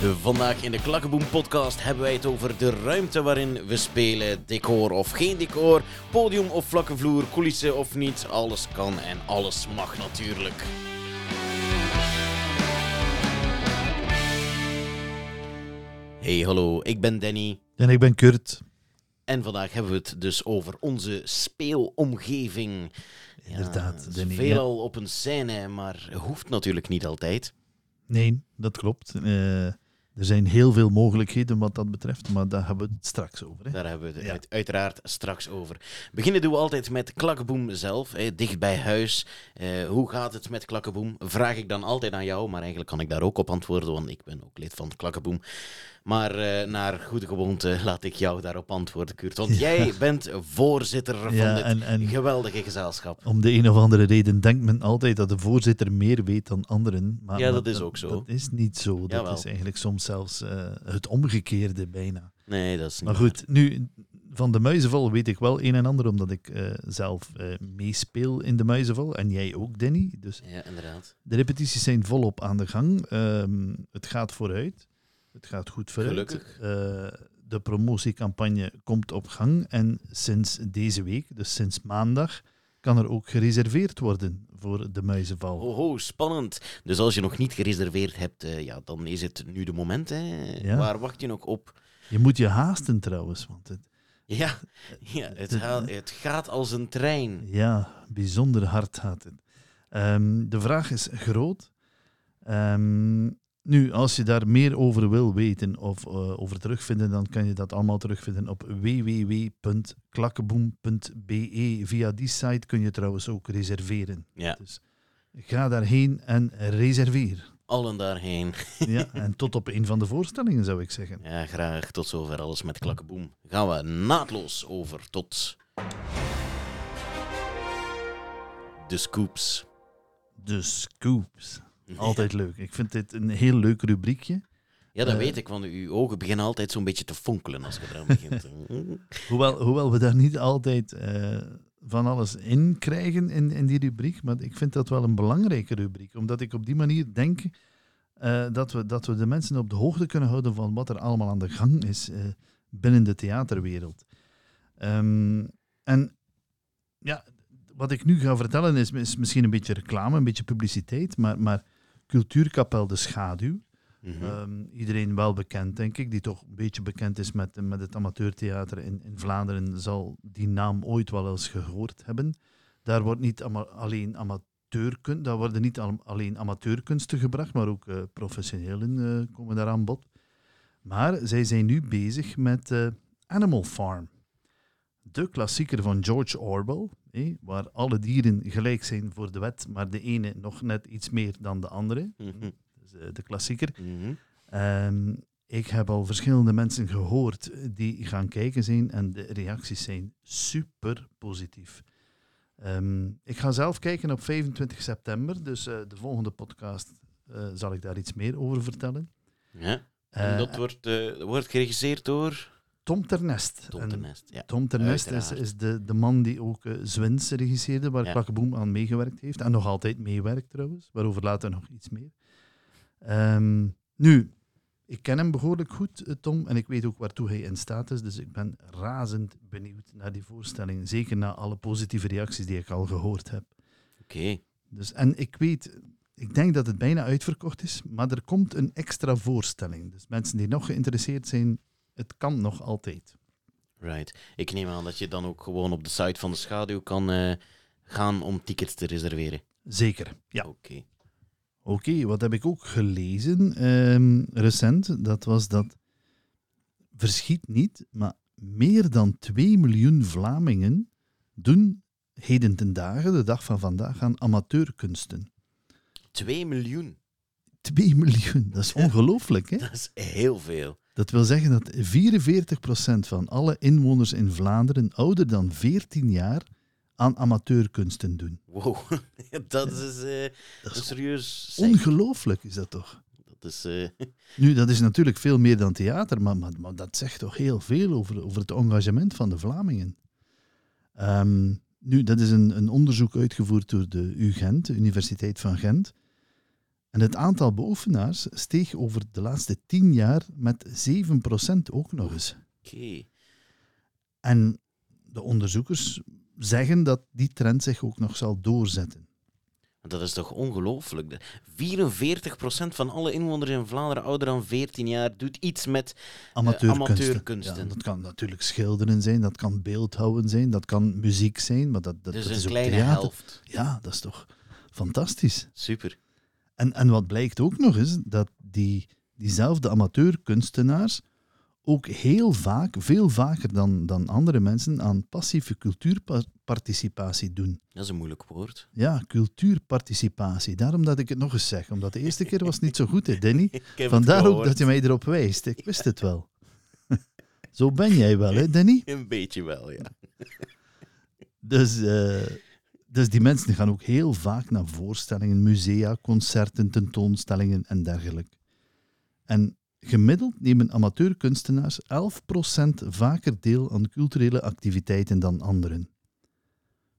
Vandaag in de Klakkeboom podcast hebben wij het over de ruimte waarin we spelen. Decor of geen decor, podium of vlakke vloer, coulissen of niet. Alles kan en alles mag natuurlijk. Hey hallo, ik ben Danny. En ik ben Kurt. En vandaag hebben we het dus over onze speelomgeving. Inderdaad, Ja, Danny, veelal op een scène, maar hoeft natuurlijk niet altijd. Nee, dat klopt. Eh, er zijn heel veel mogelijkheden wat dat betreft, maar daar hebben we het straks over. Hè. Daar hebben we het Ja. uit- uiteraard straks over. Beginnen doen we altijd met Klakkeboom zelf, hè, dicht bij huis. Eh, hoe gaat het met Klakkeboom? Vraag ik dan altijd aan jou, maar eigenlijk kan ik daar ook op antwoorden, want ik ben ook lid van Klakkeboom. Maar eh, naar goede gewoonte laat ik jou daarop antwoorden, Kurt. Want jij bent voorzitter van Ja, dit en- en- geweldige gezelschap. Om de een of andere reden denkt men altijd dat de voorzitter meer weet dan anderen. Maar, Ja, maar dat is ook zo. Dat is niet zo. Dat is eigenlijk soms zelfs eh, het omgekeerde bijna. Nee, dat is niet Maar goed, nu, van de muizenval weet ik wel een en ander, omdat ik eh, zelf meespeel in de muizenval. En jij ook, Danny. Dus. Ja, inderdaad. De repetities zijn volop aan de gang. Ehm, het gaat vooruit. Het gaat goed vooruit. Gelukkig. Eh, de promotiecampagne komt op gang. En sinds deze week, dus sinds maandag, kan er ook gereserveerd worden voor de muizenval. Ho, ho, spannend. Dus als je nog niet gereserveerd hebt, eh, ja, dan is het nu de moment. Hè. Ja. Waar wacht je nog op? Je moet je haasten trouwens, want het, Ja, ja het, het gaat als een trein. ja, bijzonder hard gaat het. Ehm, de vraag is groot. Ehm, nu, als je daar meer over wil weten of eh, over terugvinden, dan kan je dat allemaal terugvinden op www.klakkeboom.be. Via die site kun je trouwens ook reserveren. Ja, Dus ga daarheen en reserveer. allen daarheen. Ja, en tot op een van de voorstellingen zou ik zeggen. Ja, graag. Tot zover alles met Klakkeboom. Gaan we naadloos over tot... De scoops. De scoops. Altijd leuk. Ik vind dit een heel leuk rubriekje. Ja, dat Eh. weet ik, want uw ogen beginnen altijd zo'n beetje te fonkelen als je eraan begint. Hoewel, hoewel we daar niet altijd eh, van alles in krijgen in, in die rubriek, maar ik vind dat wel een belangrijke rubriek, omdat ik op die manier denk eh, dat, we, dat we de mensen op de hoogte kunnen houden van wat er allemaal aan de gang is binnen de theaterwereld. Ehm, en ja, wat ik nu ga vertellen is, is misschien een beetje reclame, een beetje publiciteit, maar, maar Cultuurkapel De Schaduw, Mhm. Ehm, iedereen wel bekend, denk ik, die toch een beetje bekend is met, met het amateurtheater in, in Vlaanderen, zal die naam ooit wel eens gehoord hebben. Daar wordt niet ama- alleen amateurkunst, daar worden niet al- alleen amateurkunsten gebracht, maar ook eh, professionelen eh, komen daar aan bod. Maar zij zijn nu bezig met eh, Animal Farm. De klassieker van George Orwell, eh, waar alle dieren gelijk zijn voor de wet, maar de ene nog net iets meer dan de andere. Dus, eh, de klassieker. Mhm. Ehm, ik heb al verschillende mensen gehoord die gaan kijken zijn en de reacties zijn super positief. Ehm, ik ga zelf kijken op 25 september, dus eh, de volgende podcast eh, zal ik daar iets meer over vertellen. Ja. En Eh, dat wordt, eh, wordt geregisseerd door Tom Ternest. Tom Ternest. Ja. Tom Ternest is, is de, de man die ook uh, Zwins regisseerde, waar Ja. Aan meegewerkt heeft. En nog altijd meewerkt trouwens, waarover later nog iets meer. Ehm, nu, ik ken hem behoorlijk goed, eh, Tom, en ik weet ook waartoe hij in staat is. Dus ik ben razend benieuwd naar die voorstelling. Zeker na alle positieve reacties die ik al gehoord heb. Oké. Dus, en ik weet, ik denk dat het bijna uitverkocht is, maar er komt een extra voorstelling. Dus mensen die nog geïnteresseerd zijn, het kan nog altijd. Right. Ik neem aan dat je dan ook gewoon op de site van de schaduw kan eh, gaan om tickets te reserveren. Zeker, ja. Oké. Oké, wat heb ik ook gelezen ehm, recent? Dat was dat, verschiet niet, maar meer dan 2 miljoen Vlamingen doen heden ten dagen, de dag van vandaag, aan amateurkunsten. 2 miljoen. 2 miljoen, dat is ongelooflijk, hè? Dat is heel veel. Dat wil zeggen dat 44% van alle inwoners in Vlaanderen ouder dan 14 jaar aan amateurkunsten doen. Wow. dat is eh, Dat is serieus... ongelooflijk, is dat toch? Dat is... eh, Nu, dat is natuurlijk veel meer dan theater, maar, maar, maar dat zegt toch heel veel over, over het engagement van de Vlamingen. Ehm, nu, dat is een, een onderzoek uitgevoerd door de UGent, de Universiteit van Gent. En het aantal beoefenaars steeg over de laatste tien jaar met 7% ook nog eens. Oké. En de onderzoekers zeggen dat die trend zich ook nog zal doorzetten. Dat is toch ongelooflijk? De- 44% van alle inwoners in Vlaanderen ouder dan 14 jaar doet iets met Amateurkunsten. amateurkunsten. Ja, dat kan natuurlijk schilderen zijn, dat kan beeldhouden zijn, dat kan muziek zijn, maar dat, dat, dus dat een is ook kleine theater. helft. Ja, dat is toch fantastisch. Super. En, en wat blijkt ook nog is dat die, diezelfde amateurkunstenaars ook heel vaak, veel vaker dan, dan andere mensen, aan passieve cultuurparticipatie doen. Dat is een moeilijk woord. Ja, cultuurparticipatie. Daarom dat ik het nog eens zeg. Omdat de eerste keer was het niet zo goed, hè, Danny? Vandaar ook dat je mij erop wijst. Ik wist het wel. Zo ben jij wel, hè, Danny? Een beetje wel, ja. Dus, eh, dus die mensen gaan ook heel vaak naar voorstellingen, musea, concerten, tentoonstellingen en dergelijke. En gemiddeld nemen amateurkunstenaars 11% vaker deel aan culturele activiteiten dan anderen.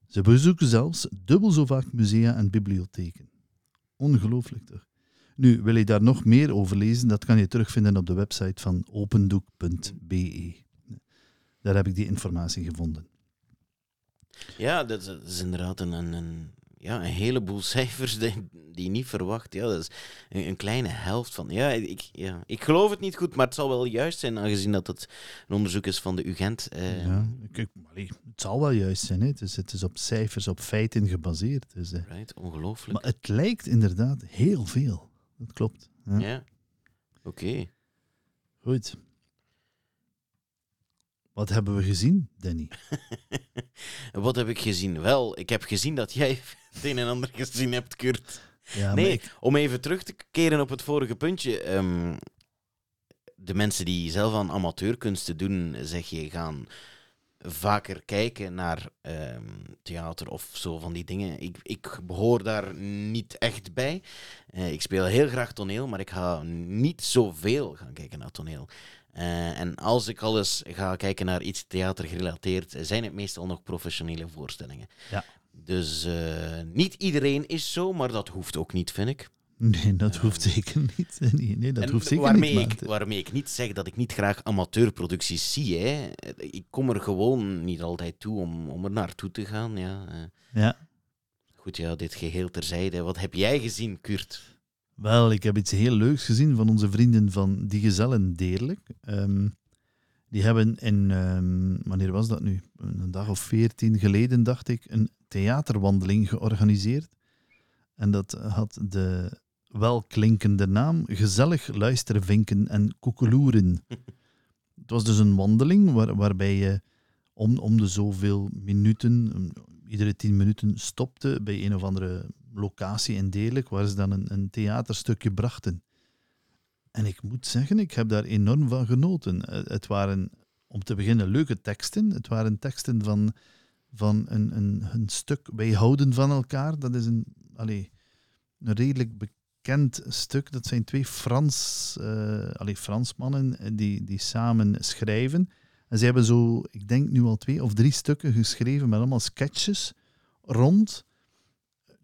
Ze bezoeken zelfs dubbel zo vaak musea en bibliotheken. Ongelooflijk toch? Nu, wil je daar nog meer over lezen? Dat kan je terugvinden op de website van opendoek.be. Daar heb ik die informatie gevonden. Ja, dat is, dat is inderdaad een, een, ja, een heleboel cijfers die, die je niet verwacht. Ja, dat is een, een kleine helft van. Ja ik, ja, ik geloof het niet goed, maar het zal wel juist zijn, aangezien dat het een onderzoek is van de UGent. Eh, Ja, kijk, allee, het zal wel juist zijn. Hè. Het, is, het is op cijfers, op feiten gebaseerd. Dus, eh, Right, ongelooflijk. maar het lijkt inderdaad heel veel. Dat klopt. Ja. Ja. Oké. Goed. Wat hebben we gezien, Danny? Wat heb ik gezien? Wel, ik heb gezien dat jij het een en ander gezien hebt, Kurt. Ja, nee, ik- om even terug te keren op het vorige puntje. ehm, de mensen die zelf aan amateurkunsten doen, zeg je, gaan vaker kijken naar ehm, theater of zo van die dingen. Ik, ik behoor daar niet echt bij. Eh, ik speel heel graag toneel, maar ik ga niet zoveel gaan kijken naar toneel. Eh, en als ik al eens ga kijken naar iets theatergerelateerd, zijn het meestal nog professionele voorstellingen. Ja. Dus eh, niet iedereen is zo, maar dat hoeft ook niet, vind ik. Nee, dat hoeft zeker niet. Nee, nee dat En hoeft zeker waarmee niet. Ik, waarmee ik niet zeg dat ik niet graag amateurproducties zie. Hè. Ik kom er gewoon niet altijd toe om, om er naartoe te gaan. Ja. eh. Ja. Goed, ja, dit geheel terzijde. Wat heb jij gezien, Kurt? Wel, ik heb iets heel leuks gezien van onze vrienden van Die Gezellen Deerlijk. Ehm, die hebben in, ehm, wanneer was dat nu? Een dag of veertien geleden, dacht ik, een theaterwandeling georganiseerd. En dat had de welklinkende naam Gezellig luisteren, vinken en koekeloeren. Het was dus een wandeling waar, waarbij je om, om de zoveel minuten, iedere tien minuten, stopte bij een of andere locatie in Deerlijk, waar ze dan een, een theaterstukje brachten. En ik moet zeggen, ik heb daar enorm van genoten. Eh, Het waren, om te beginnen, leuke teksten. Het waren teksten van, van een, een, stuk Wij houden van elkaar. Dat is een, allee, een redelijk bekend stuk. Dat zijn twee Frans, eh allee, Fransmannen eh, die, die samen schrijven. En ze hebben zo, ik denk nu al twee of drie stukken geschreven met allemaal sketches rond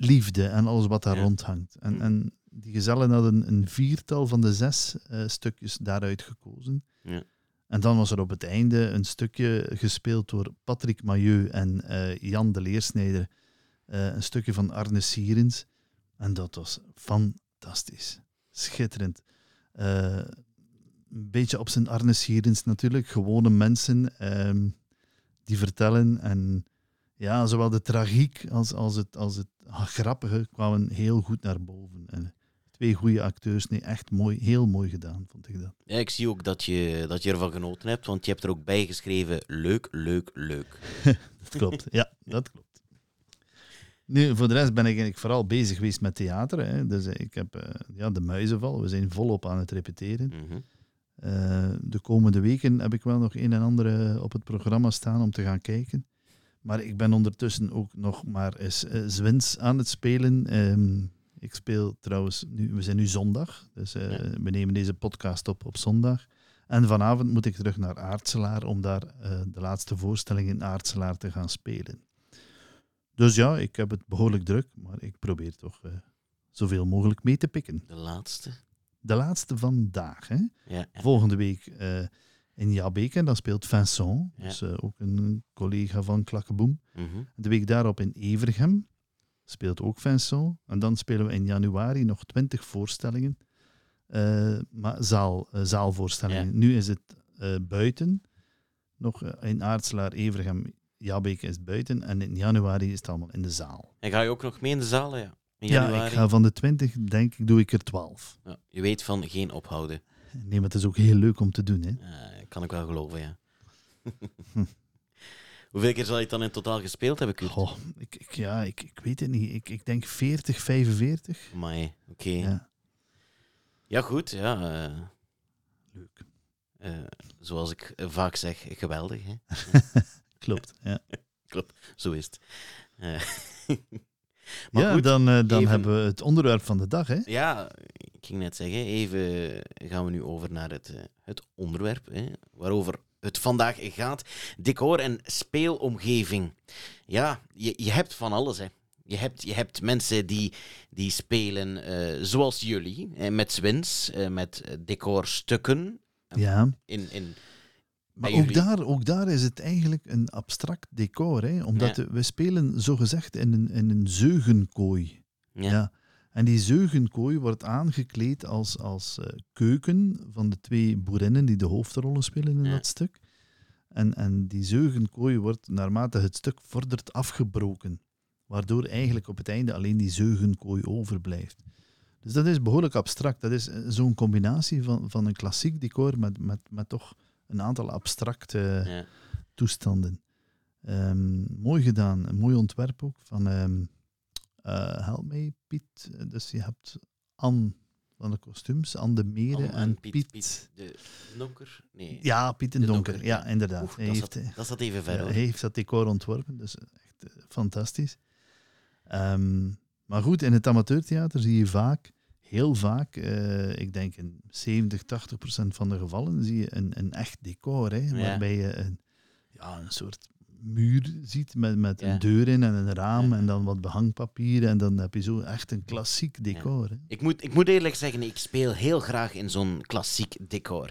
liefde en alles wat daar Ja. rond hangt. En, Hm. en die gezellen hadden een viertal van de zes eh, stukjes daaruit gekozen. Ja. En dan was er op het einde een stukje gespeeld door Patrick Mailleu en eh, Jan de Leersnijder. Eh, een stukje van Arne Sierens. En dat was fantastisch. Schitterend. Een beetje op zijn Arne Sierens natuurlijk. Gewone mensen ehm, die vertellen. En ja, zowel de tragiek als, als, het, als het grappige kwamen heel goed naar boven. En twee goede acteurs. Nee, echt mooi. Heel mooi gedaan, vond ik dat. Ja, ik zie ook dat je, dat je ervan genoten hebt, want je hebt er ook bij geschreven: leuk, leuk, leuk. Dat klopt. Ja, dat klopt. Nu, voor de rest ben ik eigenlijk vooral bezig geweest met theater. Hè. Dus eh, ik heb eh, ja, de muizenval. We zijn volop aan het repeteren. Mhm. Eh, de komende weken heb ik wel nog een en ander op het programma staan om te gaan kijken. Maar ik ben ondertussen ook nog maar eens eh, Zwins aan het spelen. Ehm, ik speel trouwens, nu, we zijn nu zondag, dus eh, Ja. we nemen deze podcast op op zondag. En vanavond moet ik terug naar Aartselaar om daar eh, de laatste voorstelling in Aartselaar te gaan spelen. Dus ja, ik heb het behoorlijk druk, maar ik probeer toch eh, zoveel mogelijk mee te pikken. De laatste. De laatste vandaag. Hè? Ja, ja. Volgende week eh, in Jabeke, dan speelt Vincent, Ja. dus eh, ook een collega van Klakkeboem. Mhm. De week daarop in Evergem speelt ook Vincent. En dan spelen we in januari nog twintig voorstellingen, eh, maar zaal, eh, zaalvoorstellingen. Ja. Nu is het buiten, nog in Aartselaar, Evergem, Jabeke is buiten. En in januari is het allemaal in de zaal. En ga je ook nog mee in de zalen? Ja. In Ja, ik ga van de twintig, denk ik, doe ik er twaalf. Ja, je weet van geen ophouden. Nee, maar het is ook heel leuk om te doen. Hè. Eh, kan ik wel geloven, ja. Hoeveel keer zal je het dan in totaal gespeeld hebben, Kurt? Goh, ik, ik, ja, ik, ik weet het niet. Ik, ik denk 40, 45. Amai, oké. Ja. Ja, goed, ja. eh, leuk. eh, zoals ik vaak zeg, geweldig. Hè? Klopt. Ja, Zo is het. Eh, maar ja goed, dan, eh, dan even- hebben we het onderwerp van de dag. Hè? Ja, ik ging net zeggen, even gaan we nu over naar het, eh, het onderwerp hè, waarover het vandaag gaat. Decor en speelomgeving. Ja, je, je hebt van alles. Hè. Je, hebt, je hebt mensen die, die spelen eh, zoals jullie, met swins, met decorstukken. Ja, In, in, maar ook daar, ook daar is het eigenlijk een abstract decor. Hè? Omdat Ja. we spelen zogezegd in een, in een zeugenkooi. Ja. Ja. En die zeugenkooi wordt aangekleed als, als eh, keuken van de twee boerinnen die de hoofdrollen spelen in Ja. dat stuk. En, en die zeugenkooi wordt naarmate het stuk vordert afgebroken. Waardoor eigenlijk op het einde alleen die zeugenkooi overblijft. Dus dat is behoorlijk abstract. Dat is eh, zo'n combinatie van, van een klassiek decor met, met, met toch een aantal abstracte Ja. toestanden. Ehm, mooi gedaan, een mooi ontwerp ook van, ehm eh, help Piet, dus je hebt Anne van de kostuums, Anne de Meren en, Piet, Piet. Piet de Donker? Nee, Ja, Piet De Donker, Donker, ja, inderdaad. Oef, hij, dat, heeft, zat, eh, dat zat even ver. hij heeft dat decor ontworpen, dus echt eh, fantastisch. Ehm, maar goed, in het amateurtheater zie je vaak, heel vaak, eh, ik denk in 70, 80 procent van de gevallen, zie je een, een echt decor, hè, Ja. waarbij je een, ja, een soort muur ziet met, met Ja. een deur in en een raam Ja. en dan wat behangpapier en dan heb je zo echt een klassiek decor. Hè. Ik moet, ik moet eerlijk zeggen, ik speel heel graag in zo'n klassiek decor.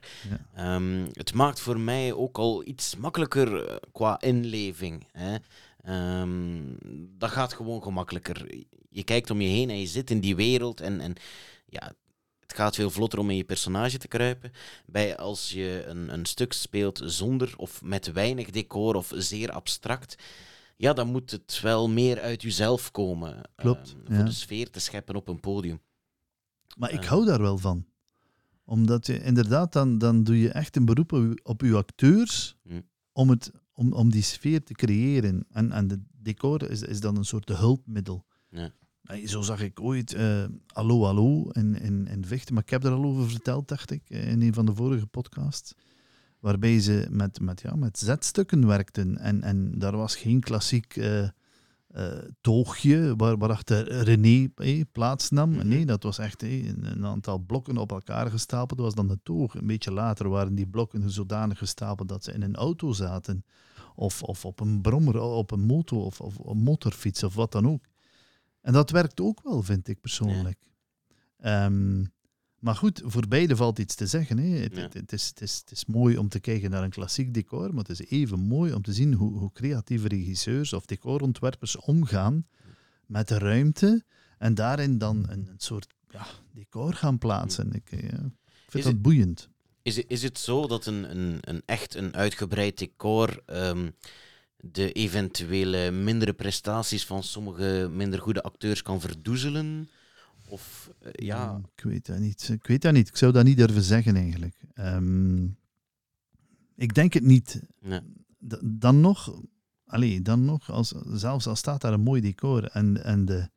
Ehm, het maakt voor mij ook al iets makkelijker eh, qua inleving. Hè. Ehm, dat gaat gewoon gemakkelijker. Je kijkt om je heen en je zit in die wereld en, en ja, het gaat veel vlotter om in je personage te kruipen. Bij als je een, een stuk speelt zonder of met weinig decor of zeer abstract, ja, dan moet het wel meer uit jezelf komen. Klopt, ehm, voor ja. de sfeer te scheppen op een podium. Maar ik Eh. hou daar wel van. Omdat je inderdaad, dan, dan doe je echt een beroep op je, op je acteurs Hm. om, het, om, om die sfeer te creëren. En, en de decor is, is dan een soort hulpmiddel. Ja. Zo zag ik ooit eh Allo Allo in, in, in Vechten, maar ik heb er al over verteld, dacht ik, eh, in een van de vorige podcasts. Waarbij ze met, met, ja, met zetstukken werkten. En, en daar was geen klassiek eh, toogje waar, waarachter René eh, plaatsnam. Mhm. Nee, dat was echt een, een aantal blokken op elkaar gestapeld. Dat was dan de toog. Een beetje later waren die blokken zodanig gestapeld dat ze in een auto zaten. Of, of op een brommer, op een motor of, of een motorfiets of wat dan ook. En dat werkt ook wel, vind ik persoonlijk. Ehm, maar goed, voor beide valt iets te zeggen. Hè. Het, Ja. het, het is, het, is, het is mooi om te kijken naar een klassiek decor, maar het is even mooi om te zien hoe, hoe creatieve regisseurs of decorontwerpers omgaan met de ruimte en daarin dan een, een soort ja, decor gaan plaatsen. Ik, eh, ja, ik vind Is dat het- boeiend. Is, het- is het zo dat een, een, een echt een uitgebreid decor ehm, de eventuele mindere prestaties van sommige minder goede acteurs kan verdoezelen? Of eh, ja, Mm, Ik weet dat niet. Ik weet dat niet. Ik zou dat niet durven zeggen eigenlijk. Ehm, ik denk het niet. nee. Dan nog, allee, dan nog als, zelfs al staat daar een mooi decor en, en de,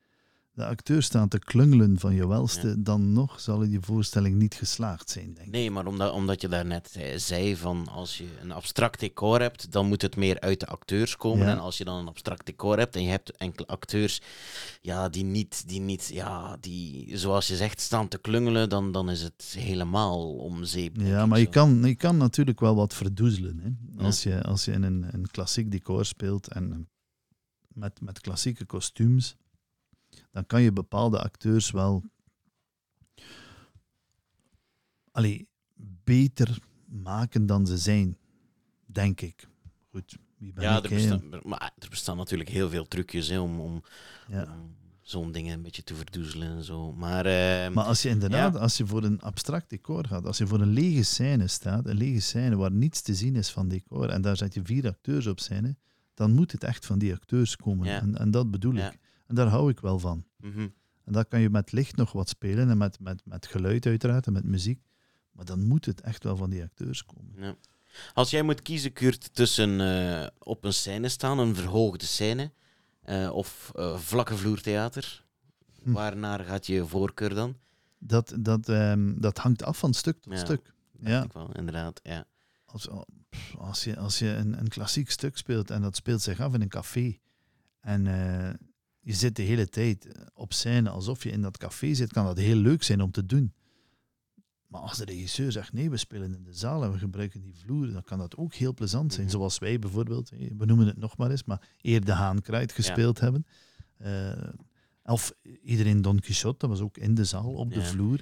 de acteurs staan te klungelen van je welste, dan nog zal je voorstelling niet geslaagd zijn, denk ik. nee, maar omdat, omdat je daarnet eh, zei van als je een abstract decor hebt, dan moet het meer uit de acteurs komen. Ja. En als je dan een abstract decor hebt en je hebt enkele acteurs ja, die niet, die niet ja, die zoals je zegt staan te klungelen, dan, dan is het helemaal om zeep. Ja, maar je zo. kan, je kan natuurlijk wel wat verdoezelen. Hè? Als, je, als je in een, een klassiek decor speelt en met, met klassieke kostuums, dan kan je bepaalde acteurs wel allee, beter maken dan ze zijn, denk ik. Goed, wie ben Ja, ik? er bestaan, maar er bestaan natuurlijk heel veel trucjes hè, om, om, Ja. om zo'n dingen een beetje te verdoezelen en zo. Maar, eh, Maar als je inderdaad, als je voor een abstract decor gaat, als je voor een lege scène staat, een lege scène waar niets te zien is van decor, en daar zet je vier acteurs op scène, dan moet het echt van die acteurs komen. Ja. En, en dat bedoel Ja. ik. En daar hou ik wel van. mhm. En daar kan je met licht nog wat spelen en met, met, met geluid uiteraard en met muziek. Maar dan moet het echt wel van die acteurs komen. Ja. Als jij moet kiezen, Kurt, tussen eh, op een scène staan, een verhoogde scène, eh, of eh, vlakke vloertheater, Hm. waarnaar gaat je voorkeur dan? Dat, dat, ehm, dat hangt af van stuk tot Ja. stuk. Ja. ik wel, inderdaad. Ja. Als, pff, als je, als je een, een klassiek stuk speelt en dat speelt zich af in een café en eh, je zit de hele tijd op scène alsof je in dat café zit, kan dat heel leuk zijn om te doen. Maar als de regisseur zegt nee, we spelen in de zaal en we gebruiken die vloer, dan kan dat ook heel plezant zijn. Mhm. Zoals wij bijvoorbeeld, eh, we noemen het nog maar eens, maar eer de Haan Kruid gespeeld hebben. Eh, of iedereen Don Quixote, dat was ook in de zaal, op de Ja. vloer.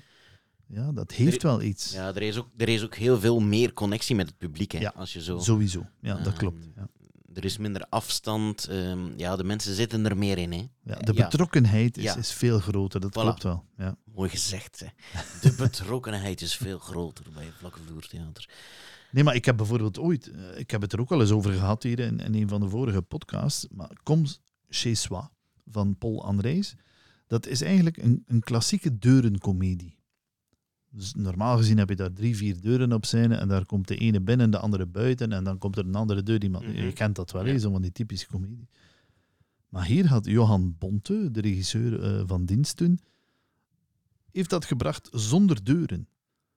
Ja, dat heeft Er- wel iets. ja, er is, ook, er is ook heel veel meer connectie met het publiek. Hè, Ja, als je zo, Sowieso, ja, dat Ehm, klopt. Ja. Er is minder afstand. ehm, ja, de mensen zitten er meer in. Hè. Ja, de Ja. betrokkenheid is, Ja. is veel groter, dat Voilà. klopt wel. Ja. Mooi gezegd. Hè. De betrokkenheid is veel groter bij het vlakke vloertheater. Nee, maar ik heb bijvoorbeeld ooit, eh, ik heb het er ook al eens over gehad hier in, in een van de vorige podcasts, maar Kom chez soi van Paul Andrijs, dat is eigenlijk een, een klassieke deurencomedie. Dus normaal gezien heb je daar drie, vier deuren op scène en daar komt de ene binnen, de andere buiten en dan komt er een andere deur. Die man, Mhm. Je kent dat wel, Ja. hè, zo van die typische comedie. Maar hier had Johan Bonte, de regisseur eh, van dienst toen, heeft dat gebracht zonder deuren.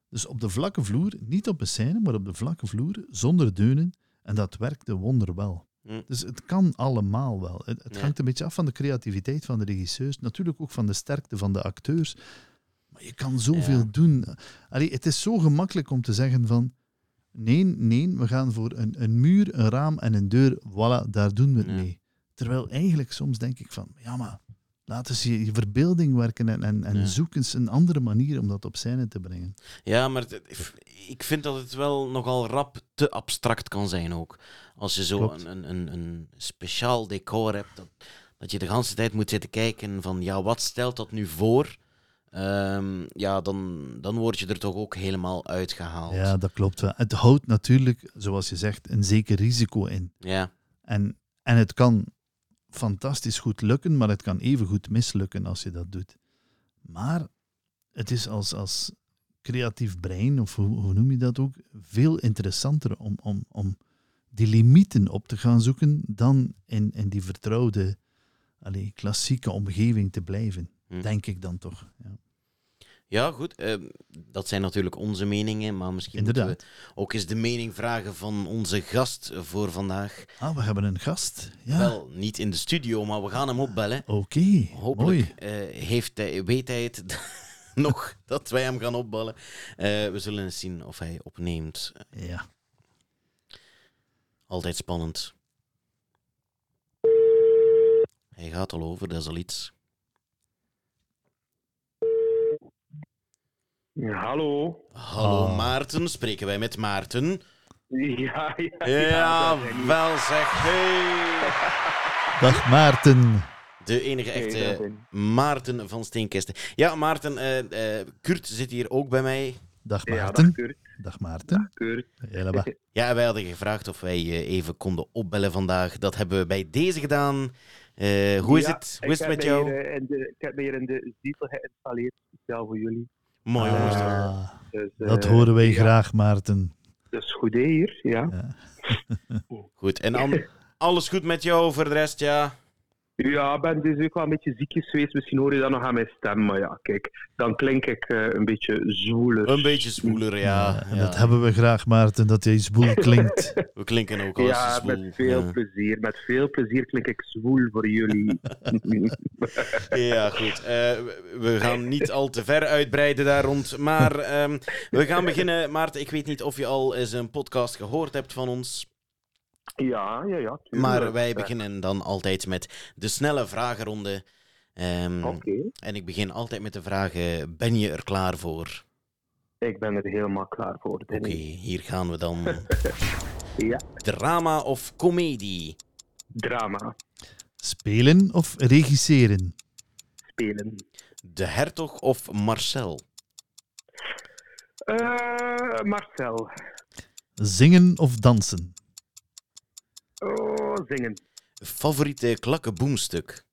Dus op de vlakke vloer, niet op een scène, maar op de vlakke vloer, zonder deunen. En dat werkte wonderwel. Hm. Dus het kan allemaal wel. Het, het Ja. hangt een beetje af van de creativiteit van de regisseurs. Natuurlijk ook van de sterkte van de acteurs. Maar je kan zoveel Ja. doen. Allee, het is zo gemakkelijk om te zeggen van... Nee, nee, we gaan voor een, een muur, een raam en een deur. Voilà, daar doen we het Ja. mee. Terwijl eigenlijk soms denk ik van... Ja, maar laat eens je, je verbeelding werken en, en, en Ja. zoek eens een andere manier om dat op scène te brengen. Ja, maar ik vind dat het wel nogal rap te abstract kan zijn ook. Als je zo een, een, een speciaal decor hebt, dat, dat je de hele tijd moet zitten kijken van ja, wat stelt dat nu voor? Ehm, ja, dan, dan word je er toch ook helemaal uitgehaald. Ja, dat klopt wel. Het houdt natuurlijk, zoals je zegt, een zeker risico in. Ja, En, en het kan fantastisch goed lukken, maar het kan even goed mislukken als je dat doet. Maar het is als, als creatief brein, of hoe, hoe noem je dat ook, veel interessanter om, om, om die limieten op te gaan zoeken dan in, in die vertrouwde, allee, klassieke omgeving te blijven. Hm. Denk ik dan toch. Ja. ja goed. ehm, dat zijn natuurlijk onze meningen, maar misschien moeten Inderdaad. we ook eens de mening vragen van onze gast voor vandaag. Ah, we hebben een gast. Ja, Wel, niet in de studio, maar we gaan hem opbellen. oké. Hopelijk Mooi. eh, heeft hij, weet hij het nog dat wij hem gaan opballen. Eh, we zullen eens zien of hij opneemt. Ja. Altijd spannend. Hij gaat al over, dat is al iets. Hallo. Hallo Ah. Maarten, spreken wij met Maarten? Ja, ja, Ja, wel zeg. Hey. Dag Maarten. De enige echte. Maarten van Steenkisten. Ja, Maarten, eh, eh, Kurt zit hier ook bij mij. Dag Ja, Maarten. dag Kurt. Dag Maarten. Kurt. Helemaal. Ja, wij hadden gevraagd of wij je even konden opbellen vandaag. Dat hebben we bij deze gedaan. Eh, hoe is Ja, het? ik Hoe is het heb met me jou? hier, eh, in de, ik heb me hier in de zetel geïnstalleerd, speciaal voor jullie. Mooi jongens. Ah, Dus, dat eh, horen wij ja, graag, Maarten. Dat is goed hè, hier, ja. Ja. Goed. En alles goed met jou voor de rest, ja? Ja, ik ben dus ook wel een beetje ziekjes geweest. Misschien hoor je dat nog aan mijn stem. Maar ja, kijk, dan klink ik eh, een beetje zwoeler. Een beetje zwoeler, ja. Ja, en ja. dat hebben we graag, Maarten, dat jij zwoel klinkt. We klinken ook als Ja, zwoel. met veel Ja. plezier. Met veel plezier klink ik zwoel voor jullie. Ja, goed. Eh, we- we gaan niet al te ver uitbreiden daar rond. Maar ehm, we gaan beginnen. Maarten, ik weet niet of je al eens een podcast gehoord hebt van ons. Ja, ja, ja. tuurlijk. Maar wij beginnen dan altijd met de snelle vragenronde. Ehm, Oké, En ik begin altijd met de vraag, ben je er klaar voor? ik ben er helemaal klaar voor. Oké, hier gaan we dan. Ja, Drama of comedie? drama, Spelen of regisseren? spelen. De Hertog of Marcel? Eh, Marcel, Zingen of dansen? Oh, zingen. Favoriete klakkenboomstuk?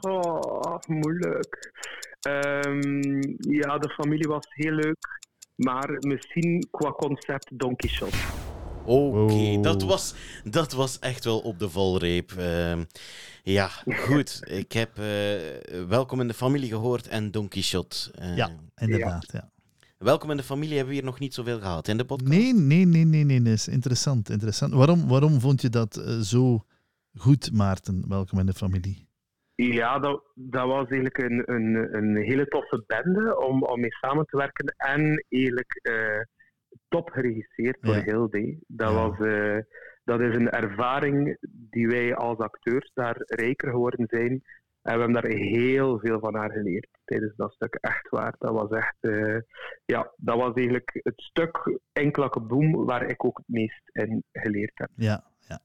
Oh, moeilijk. Ehm, ja, de familie was heel leuk, maar misschien qua concept Don Quixote. Oké, Oh. dat, was, dat was echt wel op de valreep. Ehm, ja, goed. Ik heb eh, Welkom in de Familie gehoord en Don Quixote. Eh, Ja, inderdaad. Ja. Welkom in de Familie hebben we hier nog niet zoveel gehad in de podcast. Nee, nee, nee, nee, nee. Dat is interessant. interessant. Waarom, waarom vond je dat eh, zo goed, Maarten? Welkom in de familie. Ja, dat, dat was eigenlijk een, een, een hele toffe bende om, om mee samen te werken. En eigenlijk eh, top geregisseerd door Ja. Hilde. Dat, Ja. was, eh, dat is een ervaring die wij als acteurs daar rijker geworden zijn. En we hebben daar heel veel van haar geleerd tijdens dat stuk. Echt waar. Dat was echt... eh, ja, dat was eigenlijk het stuk Enkelake Boom waar ik ook het meest in geleerd heb. Ja, ja.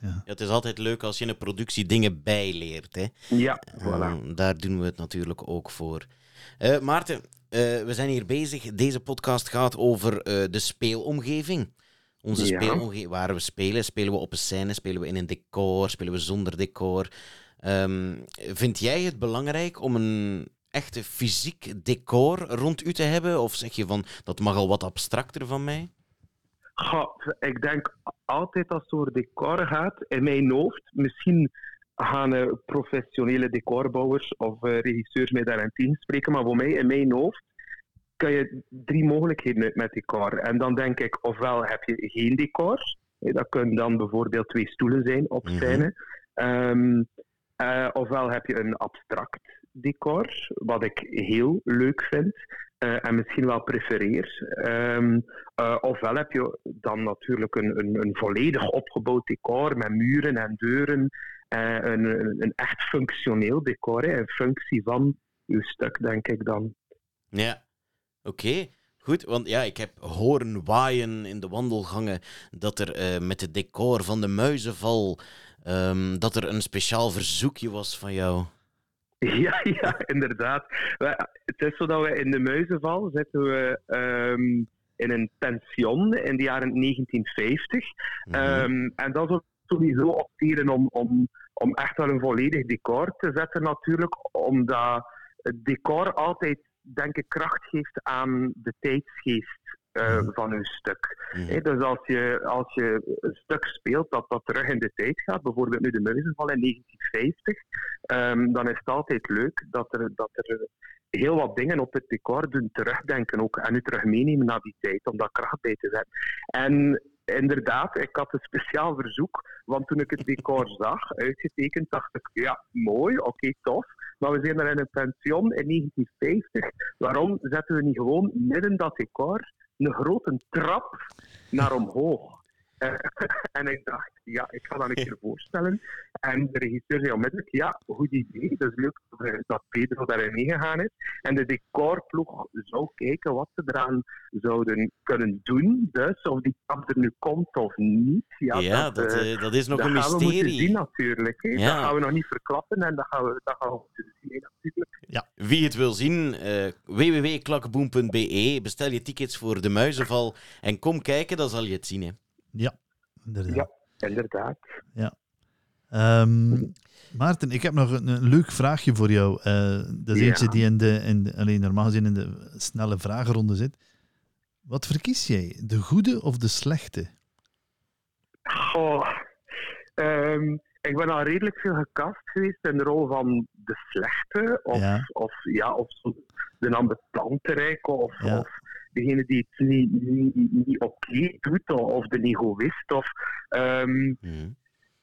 Ja, het is altijd leuk als je in een productie dingen bijleert. Hè? Ja, voilà. Ehm, daar doen we het natuurlijk ook voor. Eh, Maarten, eh, we zijn hier bezig. Deze podcast gaat over eh, de speelomgeving. Onze Ja. speelomgeving, waar we spelen. Spelen we op een scène, spelen we in een decor, spelen we zonder decor. Ehm, vind jij het belangrijk om een echte fysiek decor rond u te hebben? Of zeg je van, dat mag al wat abstracter van mij? Goh, ik denk altijd als het over decor gaat, in mijn hoofd, misschien gaan professionele decorbouwers of eh, regisseurs mij daarin tegenspreken, maar voor mij, in mijn hoofd, kan je drie mogelijkheden uit met decor. En dan denk ik, ofwel heb je geen decor, dat kunnen dan bijvoorbeeld twee stoelen zijn op Mhm. scène, Ehm, eh, ofwel heb je een abstract decor, wat ik heel leuk vind. eh, en misschien wel prefereer. Ehm, eh, ofwel heb je dan natuurlijk een, een, een volledig opgebouwd decor met muren en deuren. een, een, echt functioneel decor, een functie van uw stuk, denk ik dan. Ja, oké. Goed, want ja, ik heb horen waaien in de wandelgangen dat er eh, met het decor van de muizenval, ehm, dat er een speciaal verzoekje was van jou. Ja, ja, inderdaad. Het is zo dat we in de Muizenval zitten we ehm, in een pension in de jaren 1950. Mhm. Ehm, en dat is sowieso opteren om, om, om echt wel een volledig decor te zetten natuurlijk, omdat het decor altijd, denk ik, kracht geeft aan de tijdsgeest eh, Mhm. van uw stuk. Mhm. Dus als je, als je een stuk speelt dat, dat terug in de tijd gaat, bijvoorbeeld nu de Muizenval in 1950, ehm, dan is het altijd leuk dat er, dat er heel wat dingen op het decor doen terugdenken ook en u terug meenemen naar die tijd, om daar kracht bij te zetten. En inderdaad, ik had een speciaal verzoek, want toen ik het decor zag, uitgetekend, dacht ik, ja, mooi, oké, tof. Maar we zijn er in een pension in 1950. Waarom zetten we niet gewoon midden dat decor een grote trap naar omhoog? Eh, en ik dacht, ja, ik ga dat een keer voorstellen. En de regisseur zei onmiddellijk, ja, goed idee. Dat is leuk dat, eh, dat Pedro daarin meegegaan is. En de decorploeg zou kijken wat ze eraan zouden kunnen doen. Dus of die trap er nu komt of niet. Ja, Ja, dat, eh, dat is nog dat een gaan we moeten zien mysterie. natuurlijk. Ja. Dat gaan we nog niet verklappen en dat gaan we, dat gaan we moeten zien natuurlijk. Wie het wil zien, eh www.klakkeboom.be, bestel je tickets voor de muizenval en kom kijken, dan zal je het zien. Hè. Ja, inderdaad. Ja. Inderdaad. Ehm, Maarten, ik heb nog een, een leuk vraagje voor jou. Eh, dat is Ja. eentje die in de, in de, alleen normaal gezien in de snelle vragenronde zit. Wat verkies jij, de goede of de slechte? Goh. Ehm, ik ben al redelijk veel gecast geweest in de rol van de slechte. Of Ja. ja, of, ja, of de ambetanterik. Of, Ja. of degene die het niet, niet, niet oké doet. Of de egoïst. Of, Mhm.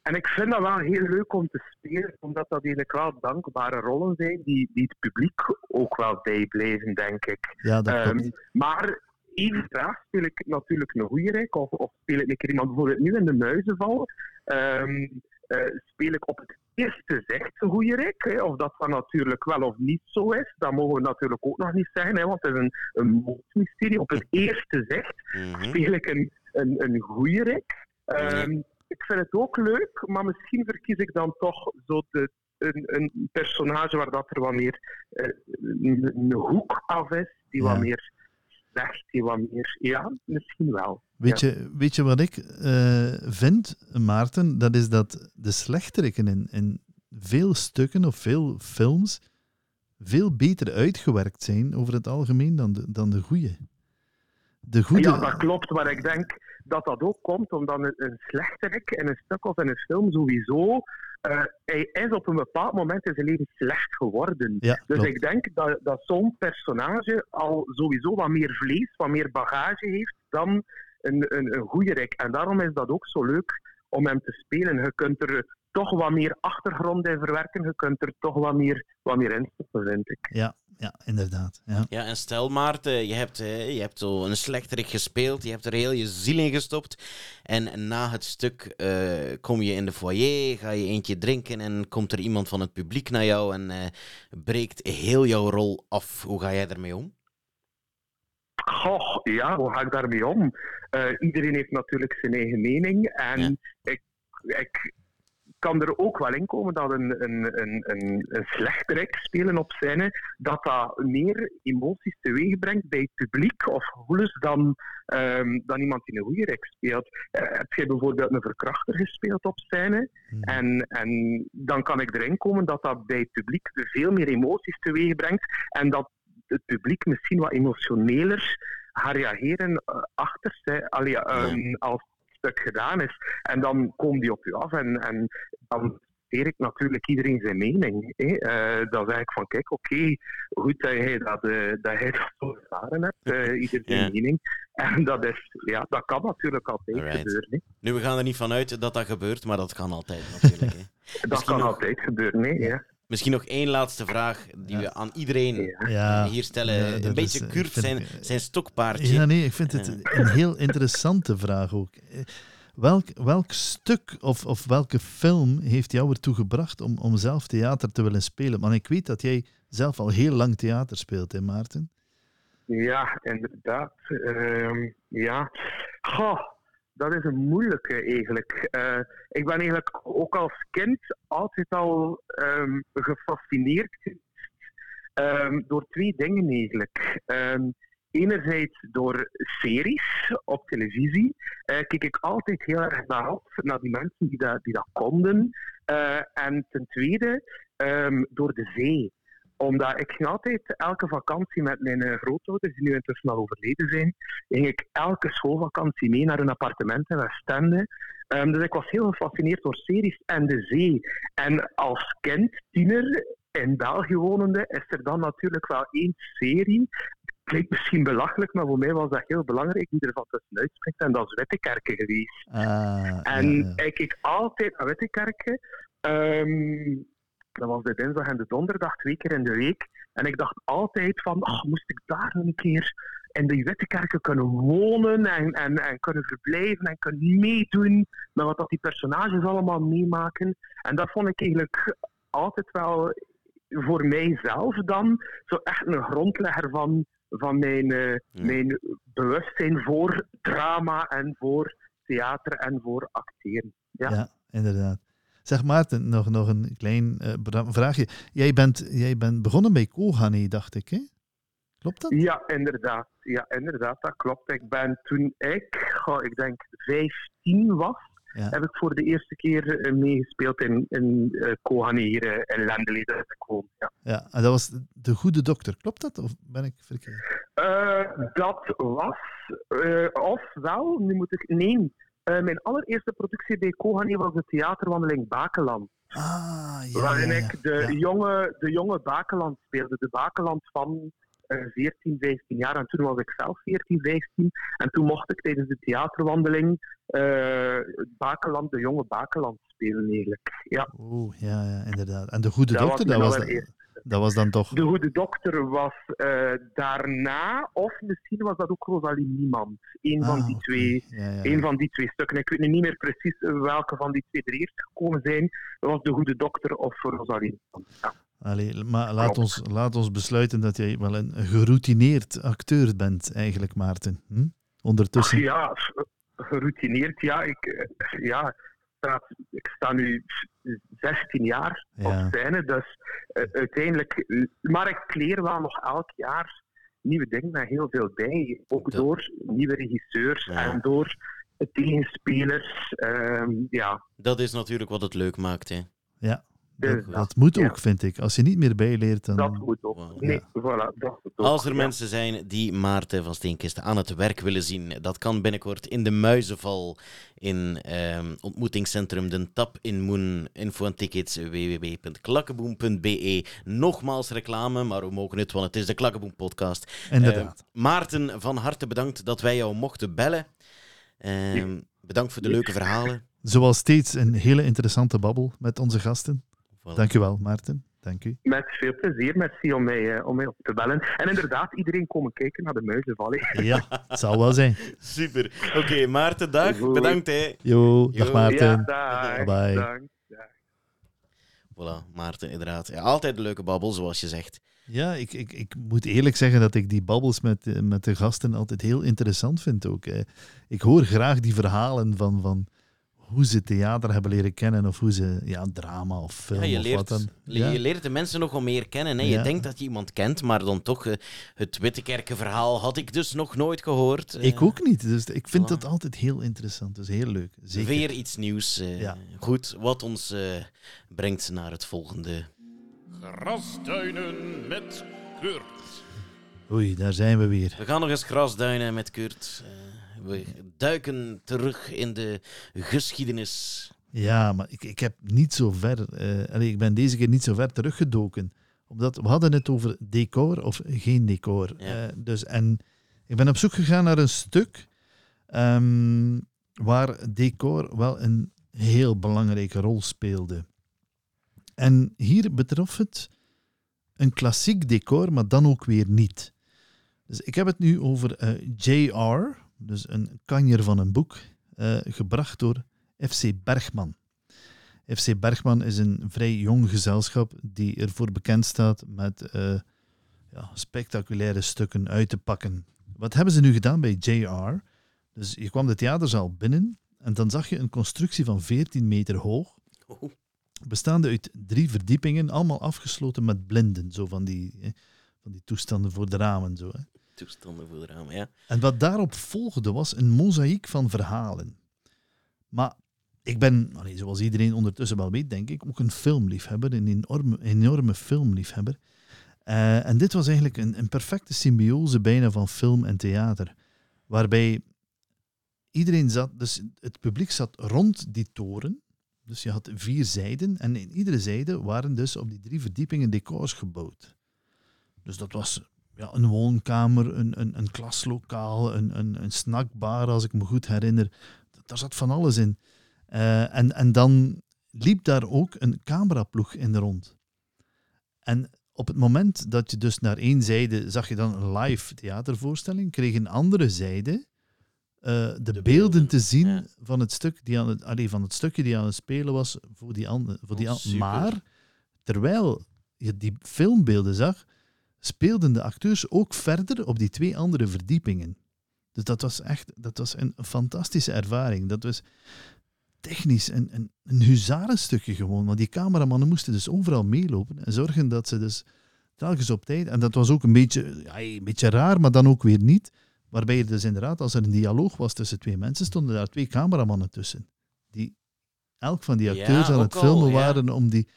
En ik vind dat wel heel leuk om te spelen, omdat dat eigenlijk wel dankbare rollen zijn die, die het publiek ook wel bijblijven, denk ik. Ja, dat Ehm, maar even graag speel ik natuurlijk een goeie of, of speel ik een keer iemand bijvoorbeeld nu in de muizenval. ehm, eh, speel ik op het eerste zegt rek. Of dat van natuurlijk wel of niet zo is, dat mogen we natuurlijk ook nog niet zeggen, hè, want het is een, een mysterie. Op het eerste zegt Mhm. speel ik een, een, een goede rek. Ehm, ik vind het ook leuk, maar misschien verkies ik dan toch zo de, een, een personage waar dat er wat meer eh, een, een hoek af is, die Ja. wat meer zegt, die wat meer... Ja, misschien wel. Weet, je, weet je wat ik eh, vind, Maarten? Dat is dat de slechteriken in, in veel stukken of veel films veel beter uitgewerkt zijn over het algemeen dan de, dan de goede. De goede... Ja, dat klopt, maar ik denk dat dat ook komt omdat een, een slechterik in een stuk of in een film sowieso... eh, hij is op een bepaald moment in zijn leven slecht geworden. Ja, Dus ik denk dat, dat zo'n personage al sowieso wat meer vlees, wat meer bagage heeft dan een, een, een goede rik. En daarom is dat ook zo leuk om hem te spelen. Je kunt er toch wat meer achtergrond in verwerken. Je kunt er toch wat meer, wat meer in stoppen, vind ik. Ja, ja, inderdaad. Ja. Ja, en stel Maarten, je hebt, eh, je hebt zo een slechterik gespeeld, je hebt er heel je ziel in gestopt. En na het stuk eh, kom je in de foyer, ga je eentje drinken en komt er iemand van het publiek naar jou en eh, breekt heel jouw rol af. Hoe ga jij daarmee om? Goh, ja, hoe ga ik daarmee om? Eh, iedereen heeft natuurlijk zijn eigen mening. En Ja. ik, ik kan er ook wel in komen dat een, een, een, een, een slechterik spelen op scène, dat dat meer emoties teweeg brengt bij het publiek of gevoelens dan, ehm, dan iemand die een goede rek speelt. Eh, heb je bijvoorbeeld een verkrachter gespeeld op scène? Mhm. En, en dan kan ik erin komen dat dat bij het publiek veel meer emoties teweeg brengt en dat het publiek misschien wat emotioneler gaat reageren eh, achter allee, ehm, als het stuk gedaan is. En dan komen die op u af en, en dan leer ik natuurlijk iedereen zijn mening. Hè. Eh, dan zeg ik van, kijk, oké, goed dat jij dat, eh, dat, jij dat zo ervaren hebt, eh ieder zijn Ja. mening. En dat, is, ja, dat kan natuurlijk altijd Alright. gebeuren. Hè. Nu, we gaan er niet vanuit dat dat gebeurt, maar dat kan altijd natuurlijk. Hè. Dat Misschien kan nog- altijd gebeuren, hè. Ja. Misschien nog één laatste vraag die Ja. we aan iedereen Ja. Hier stellen. ja, een beetje eh, Kurt zijn, eh, zijn stokpaardje. Ja, nee, ik vind het een heel interessante vraag ook. Welk, welk stuk of, of welke film heeft jou ertoe gebracht om, om zelf theater te willen spelen? Want ik weet dat jij zelf al heel lang theater speelt, hè Maarten? Ja, inderdaad. Ehm, ja. Goh, dat is een moeilijke eigenlijk. Eh, ik ben eigenlijk ook als kind altijd al ehm, gefascineerd ehm, door twee dingen eigenlijk. Enerzijds door series op televisie. Eh, kijk ik altijd heel erg naar op, naar die mensen die dat, die dat konden. Eh, en ten tweede ehm, door de zee omdat ik ging altijd elke vakantie met mijn eh, grootouders, die nu intussen al overleden zijn, ging ik elke schoolvakantie mee naar een appartement in Westende. Ehm, dus ik was heel gefascineerd door series en de zee. En als kind, tiener, in België wonende, is er dan natuurlijk wel één serie. Klinkt misschien belachelijk, maar voor mij was dat heel belangrijk, die ervan tussenuit springt. En dat is Wittekerken geweest. Ah, En ja, ja. ik keek altijd naar Wittekerken. Ehm dat was de dinsdag en de donderdag, twee keer in de week. En ik dacht altijd van, ach, moest ik daar een keer in die Wittekerken kunnen wonen en, en, en kunnen verblijven en kunnen meedoen met wat dat die personages allemaal meemaken. En dat vond ik eigenlijk altijd wel voor mijzelf dan zo echt een grondlegger van, van mijn, eh, Ja. mijn bewustzijn voor drama en voor theater en voor acteren. Ja. Ja, inderdaad. Zeg Maarten, nog, nog een klein eh, vraagje. Jij bent, jij bent begonnen bij Kohani, dacht ik, hè? Klopt dat? Ja, inderdaad. Ja, inderdaad, dat klopt. Ik ben toen ik, goh, ik denk 15 was, Ja. heb ik voor de eerste keer eh, meegespeeld in, in eh, hier eh, in woon. Ja. Ja, en dat was De Goede Dokter. Klopt dat? Of ben ik verkeerd? Dat was, ofwel, nu moet ik, nee, mijn allereerste productie bij Kohani was de theaterwandeling Bakeland. Ah, ja. waarin ja, ja. ik de, jonge, de jonge Bakeland speelde. De Bakeland van 14, 15 jaar. En toen was ik zelf 14, 15. En toen mocht ik tijdens de theaterwandeling eh, het Bakeland, de jonge Bakeland spelen eigenlijk. Ja, Oeh, ja, ja, inderdaad. En De Goede Dat Dokter, was dat was, allereerste. Dat was dan toch... De Goede Dokter was uh, daarna, of misschien was dat ook Rosalie Niemand. Een, Ah, van, die oké. twee, Ja, ja. een van die twee stukken. Ik weet nu niet meer precies welke van die twee er eerst gekomen zijn. Dat was De Goede Dokter of Rosalie Niemand. Ja. Allee, maar laat ons, laat ons besluiten dat jij wel een geroutineerd acteur bent, eigenlijk, Maarten. Hm? Ach, Ondertussen. ja, geroutineerd. Ja, ik, eh, ja, sta- ik sta nu 16 jaar Ja. op scène, dus eh, uiteindelijk... Maar ik leer wel nog elk jaar nieuwe dingen met heel veel bij. Ook Dat- door nieuwe regisseurs Ja. en door tegenspelers. ehm, ja, Dat is natuurlijk wat het leuk maakt. Hè. Ja, dat, dat moet ja. ook, vind ik. Als je niet meer bijleert, dan... dat moet ook. Wow. Nee, voilà, dat moet ook. Als er ja. mensen zijn die Maarten van Steenkisten aan het werk willen zien, dat kan binnenkort in de Muizenval in ehm, ontmoetingscentrum De Tap in Moen. Info en tickets www.klakkeboom.be. Nogmaals reclame, maar we mogen het, want het is de Klakkeboom podcast. Inderdaad. Eh, Maarten, van harte bedankt dat wij jou mochten bellen. Ehm, bedankt voor de leuke verhalen. Zoals steeds een hele interessante babbel met onze gasten. Voilà. Dankjewel, Maarten. Dank u. Met veel plezier, merci om mij, eh, om mij op te bellen. En inderdaad, iedereen komen kijken naar de Muizenval. hè. Ja, het zal wel zijn. Super. Oké, Maarten, dag. Goed. Bedankt. Hè. Jo, dag Maarten. Ja, dag. Dank. dag. Voilà, Maarten, inderdaad. Ja, altijd een leuke babbel, zoals je zegt. Ja, ik, ik, ik moet eerlijk zeggen dat ik die babbels met, eh, met de gasten altijd heel interessant vind ook. eh. Ik hoor graag die verhalen van, van hoe ze theater hebben leren kennen of hoe ze ja, drama of film Ja, je, of leert, wat dan. Ja. je leert de mensen nog wel meer kennen. Hè? Je Ja. denkt dat je iemand kent, maar dan toch eh, het Wittekerkenverhaal had ik dus nog nooit gehoord. Eh, Ik ook niet, dus ik vind voilà. dat altijd heel interessant. Dus heel leuk. Zeker. Weer iets nieuws. eh, Ja. Goed, wat ons eh, brengt naar het volgende. Grasduinen met Kurt. Oei, daar zijn we weer. We gaan nog eens grasduinen met Kurt. Eh, we duiken terug in de geschiedenis. Ja, maar ik, ik heb niet zo ver. eh, allee, ik ben deze keer niet zo ver teruggedoken. Omdat we hadden het over decor of geen decor. Ja. Eh, dus, en ik ben op zoek gegaan naar een stuk ehm, waar decor wel een heel belangrijke rol speelde. En hier betrof het een klassiek decor, maar dan ook weer niet. Dus ik heb het nu over eh, J.R., dus een kanjer van een boek, eh, gebracht door FC Bergman. FC Bergman is een vrij jong gezelschap die ervoor bekend staat met eh, ja, spectaculaire stukken uit te pakken. Wat hebben ze nu gedaan bij JR? Dus je kwam de theaterzaal binnen en dan zag je een constructie van 14 meter hoog, Oh, bestaande uit drie verdiepingen, allemaal afgesloten met blinden, zo van die, eh, van die toestanden voor de ramen. Zo, hè. Toestanden voor de ramen, ja. En wat daarop volgde was een mozaïek van verhalen. Maar ik ben, allee, zoals iedereen ondertussen wel weet, denk ik, ook een filmliefhebber, een enorme, enorme filmliefhebber. Eh, en dit was eigenlijk een, een perfecte symbiose bijna van film en theater. Waarbij iedereen zat, dus het publiek zat rond die toren. Dus je had vier zijden en in iedere zijde waren dus op die drie verdiepingen decors gebouwd. Dus dat was ja, een woonkamer, een, een, een klaslokaal, een, een, een snackbar, als ik me goed herinner. Daar zat van alles in. Eh, en, en dan liep daar ook een cameraploeg in rond. En op het moment dat je dus naar één zijde zag je dan een live theatervoorstelling, kreeg een andere zijde eh, de, beelden, beelden, te zien ja. van, het stuk die aan het, allee, van het stukje die aan het spelen was voor die andere. Voor die Oh, an- super. maar terwijl je die filmbeelden zag, speelden de acteurs ook verder op die twee andere verdiepingen. Dus dat was echt dat was een fantastische ervaring. Dat was technisch een, een, een huzarenstukje gewoon. Want die cameramannen moesten dus overal meelopen en zorgen dat ze dus telkens op tijd... En dat was ook een beetje, ja, een beetje raar, maar dan ook weer niet. Waarbij je dus inderdaad, als er een dialoog was tussen twee mensen, stonden daar twee cameramannen tussen. Die elk van die Ja, acteurs aan het al, filmen ja. waren om die...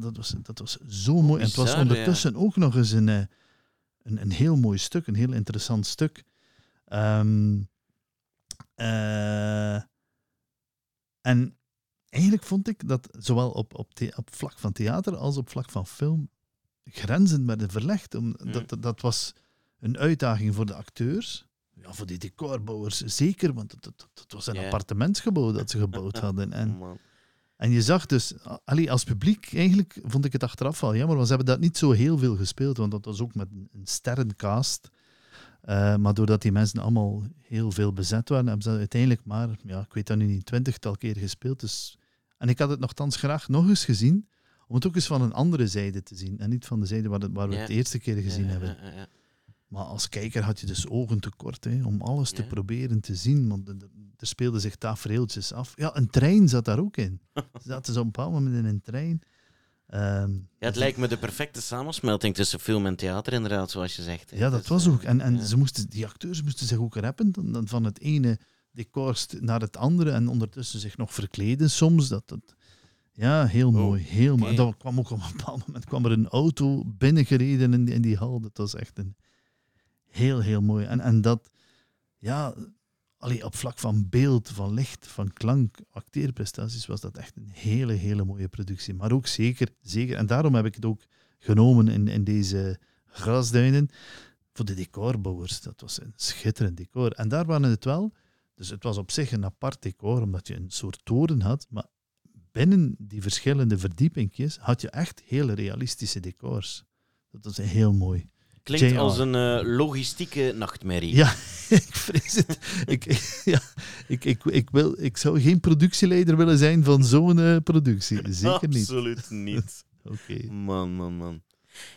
Dat was, dat was zo mooi. en het was ondertussen ook nog eens een, eh, een, een heel mooi stuk, een heel interessant stuk. Ehm, eh, en eigenlijk vond ik dat zowel op, op, the- op vlak van theater als op vlak van film grenzen werden verlegd. Om, Hmm. dat, dat, dat was een uitdaging voor de acteurs. Ja, voor die decorbouwers zeker, want het was een Ja. appartementsgebouw dat ze gebouwd hadden. En, Oh. En je zag dus, allee, als publiek eigenlijk vond ik het achteraf wel jammer, want ze hebben dat niet zo heel veel gespeeld, want dat was ook met een sterrencast. Uh, maar doordat die mensen allemaal heel veel bezet waren, hebben ze uiteindelijk maar, ja, ik weet dat nu niet, twintigtal keer gespeeld. Dus, en ik had het nogthans graag nog eens gezien, om het ook eens van een andere zijde te zien. En niet van de zijde waar, het, waar we het de eerste keer gezien ja, hebben. ja. Maar als kijker had je dus ogen tekort hè, om alles te proberen te zien. Want er, er speelden zich tafereeltjes af. Ja, een trein zat daar ook in. Ze zaten zo op een bepaald moment in een trein. Ehm, Ja, het lijkt me de perfecte samensmelting tussen film en theater, inderdaad, zoals je zegt. hè. Ja, dat Dus, was eh, ook. En, en ja. ze moesten, die acteurs moesten zich ook rappen dan, dan van het ene decor naar het andere en ondertussen zich nog verkleden soms. Dat, dat, ja, heel Oh, mooi. Heel mooi. En dan kwam ook op een bepaald moment kwam er een auto binnengereden in die, in die hal. Dat was echt een heel, heel mooi. En, en dat, ja, allee, op vlak van beeld, van licht, van klank, acteerprestaties, was dat echt een hele, hele mooie productie. Maar ook zeker, zeker, en daarom heb ik het ook genomen in, in deze grasduinen, voor de decorbouwers. Dat was een schitterend decor. En daar waren het wel, dus het was op zich een apart decor, omdat je een soort toren had, maar binnen die verschillende verdiepingjes had je echt hele realistische decors. Dat was heel mooi. Klinkt JR. als een eh, logistieke nachtmerrie. Ja, ik vrees het. ik, ja, ik, ik, ik, wil, ik zou geen productieleider willen zijn van zo'n eh, productie. Zeker niet. Absoluut niet. Oké. Man, man, man.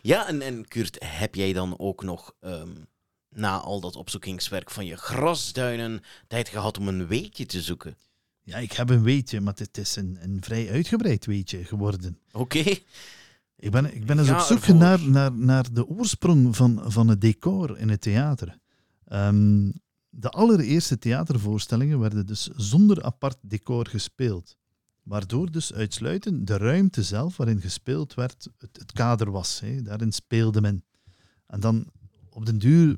Ja, en, en Kurt, heb jij dan ook nog ehm, na al dat opzoekingswerk van je grasduinen tijd gehad om een weetje te zoeken? Ja, ik heb een weetje, maar het is een, een vrij uitgebreid weetje geworden. Oké. Ik ben, ik ben eens Ga op zoek ervoor. naar, naar, naar de oorsprong van, van het decor in het theater. Ehm, de allereerste theatervoorstellingen werden dus zonder apart decor gespeeld. Waardoor dus uitsluitend de ruimte zelf waarin gespeeld werd, het, het kader was. Daarin speelde men. En dan op den duur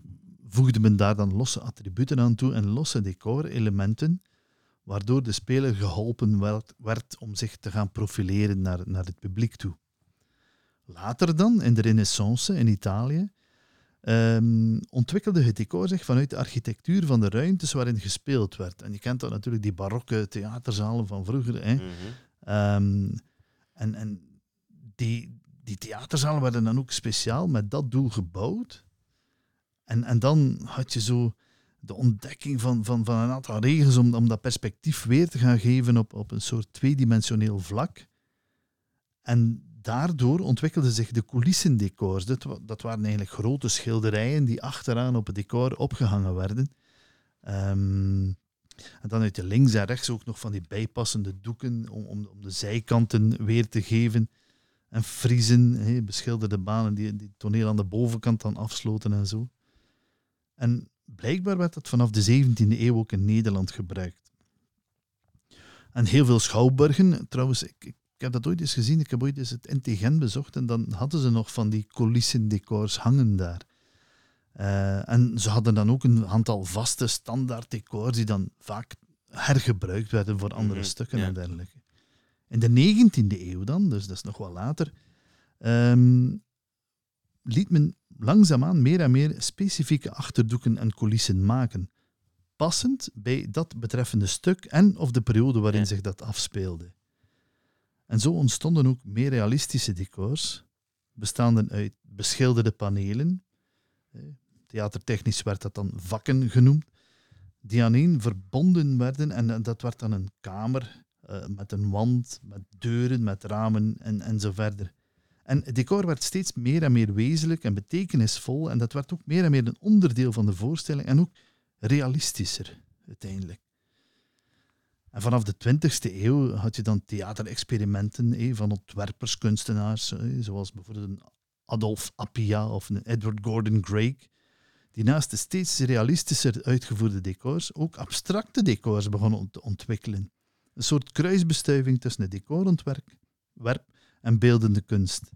voegde men daar dan losse attributen aan toe en losse decorelementen, waardoor de speler geholpen werd, werd om zich te gaan profileren naar, naar het publiek toe. Later dan, in de Renaissance in Italië, ehm, ontwikkelde het decor zich vanuit de architectuur van de ruimtes waarin gespeeld werd. En je kent dat natuurlijk, die barokke theaterzalen van vroeger. Hè? Mhm. Ehm, en en die, die theaterzalen werden dan ook speciaal met dat doel gebouwd. En, en dan had je zo de ontdekking van, van, van een aantal regels om, om dat perspectief weer te gaan geven op, op een soort tweedimensioneel vlak. En daardoor ontwikkelden zich de coulissen-decors. Dat, dat waren eigenlijk grote schilderijen die achteraan op het decor opgehangen werden. Ehm, en dan uit de links en rechts ook nog van die bijpassende doeken om, om, de zijkanten weer te geven. En friezen, beschilderde banen die het toneel aan de bovenkant dan afsloten en zo. En blijkbaar werd dat vanaf de 17e eeuw ook in Nederland gebruikt. En heel veel schouwburgen, trouwens, ik, ik heb dat ooit eens gezien, ik heb ooit eens het Intigent bezocht en dan hadden ze nog van die coulissen-decors hangen daar. Eh, en ze hadden dan ook een aantal vaste standaard decors die dan vaak hergebruikt werden voor andere Mhm, stukken ja. en dergelijke. In de 19e eeuw dan, dus dat is nog wel later, ehm, liet men langzaamaan meer en meer specifieke achterdoeken en coulissen maken, passend bij dat betreffende stuk en of de periode waarin Ja. zich dat afspeelde. En zo ontstonden ook meer realistische decors, bestaande uit beschilderde panelen. Eh, Theatertechnisch werd dat dan vakken genoemd, die aaneen verbonden werden en eh, dat werd dan een kamer eh, met een wand, met deuren, met ramen en, en zo verder. En het decor werd steeds meer en meer wezenlijk en betekenisvol en dat werd ook meer en meer een onderdeel van de voorstelling en ook realistischer uiteindelijk. En vanaf de 20e eeuw had je dan theaterexperimenten eh, van ontwerpers, kunstenaars, zoals bijvoorbeeld een Adolf Appia of een Edward Gordon Craig, die naast de steeds realistischer uitgevoerde decors ook abstracte decors begonnen te ontwikkelen. Een soort kruisbestuiving tussen het decorontwerp werp en beeldende kunst.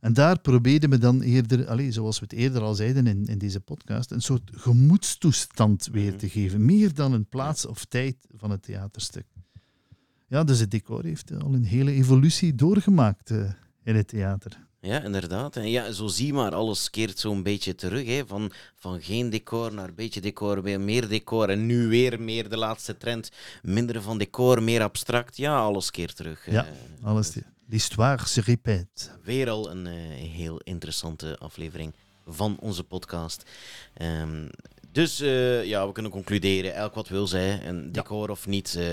En daar probeerde men dan eerder, allez, zoals we het eerder al zeiden in, in deze podcast, een soort gemoedstoestand weer Mhm. te geven. Meer dan een plaats of tijd van het theaterstuk. Ja, dus het decor heeft al een hele evolutie doorgemaakt eh, in het theater. Ja, inderdaad. En ja, zo zie maar, alles keert zo'n beetje terug. Hè. Van, van geen decor naar een beetje decor, weer meer decor. En nu weer meer de laatste trend. Minder van decor, meer abstract. Ja, alles keert terug. Ja, Alles, l'histoire se répète. Weer al een eh, heel interessante aflevering van onze podcast. Ehm, dus eh, ja, we kunnen concluderen, elk wat wil zij, een decor of niet, eh,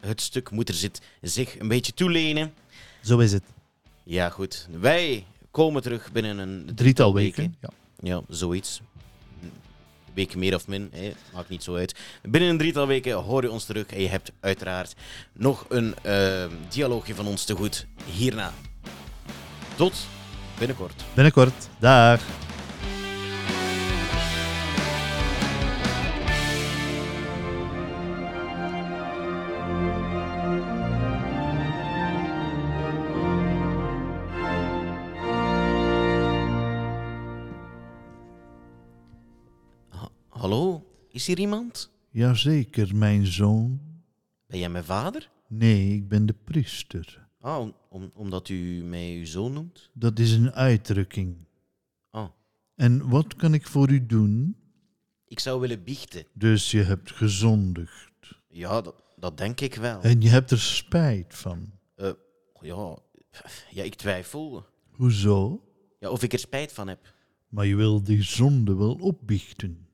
het stuk moet er zit, zich een beetje toelenen. Zo is het. Ja, goed. Wij komen terug binnen een Drietal weken. Ja. Ja, zoiets. Week meer of min, maakt niet zo uit. Binnen een drietal weken hoor je ons terug en je hebt uiteraard nog een eh, dialoogje van ons te goed hierna. Tot binnenkort. Binnenkort. Dag. Is hier iemand? Jazeker, mijn zoon. Ben jij mijn vader? Nee, ik ben de priester. Ah, om, om- omdat u mij uw zoon noemt? Dat is een uitdrukking. Ah, En wat kan ik voor u doen? ik zou willen biechten. Dus je hebt gezondigd. Ja, dat, dat denk ik wel. En je hebt er spijt van. Eh, ja, ja, ik twijfel. Hoezo? Ja, of ik er spijt van heb. Maar je wil die zonde wel opbiechten.